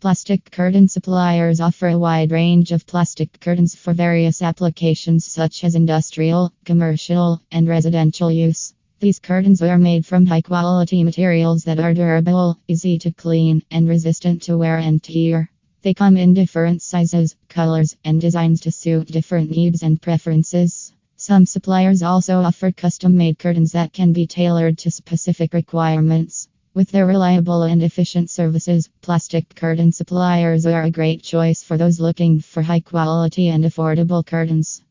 Plastic curtain suppliers offer a wide range of plastic curtains for various applications such as industrial, commercial, and residential use. These curtains are made from high quality materials that are durable, easy to clean, and resistant to wear and tear. They come in different sizes, colors, and designs to suit different needs and preferences. Some suppliers also offer custom made curtains that can be tailored to specific requirements. With their reliable and efficient services, plastic curtain suppliers are a great choice for those looking for high quality and affordable curtains.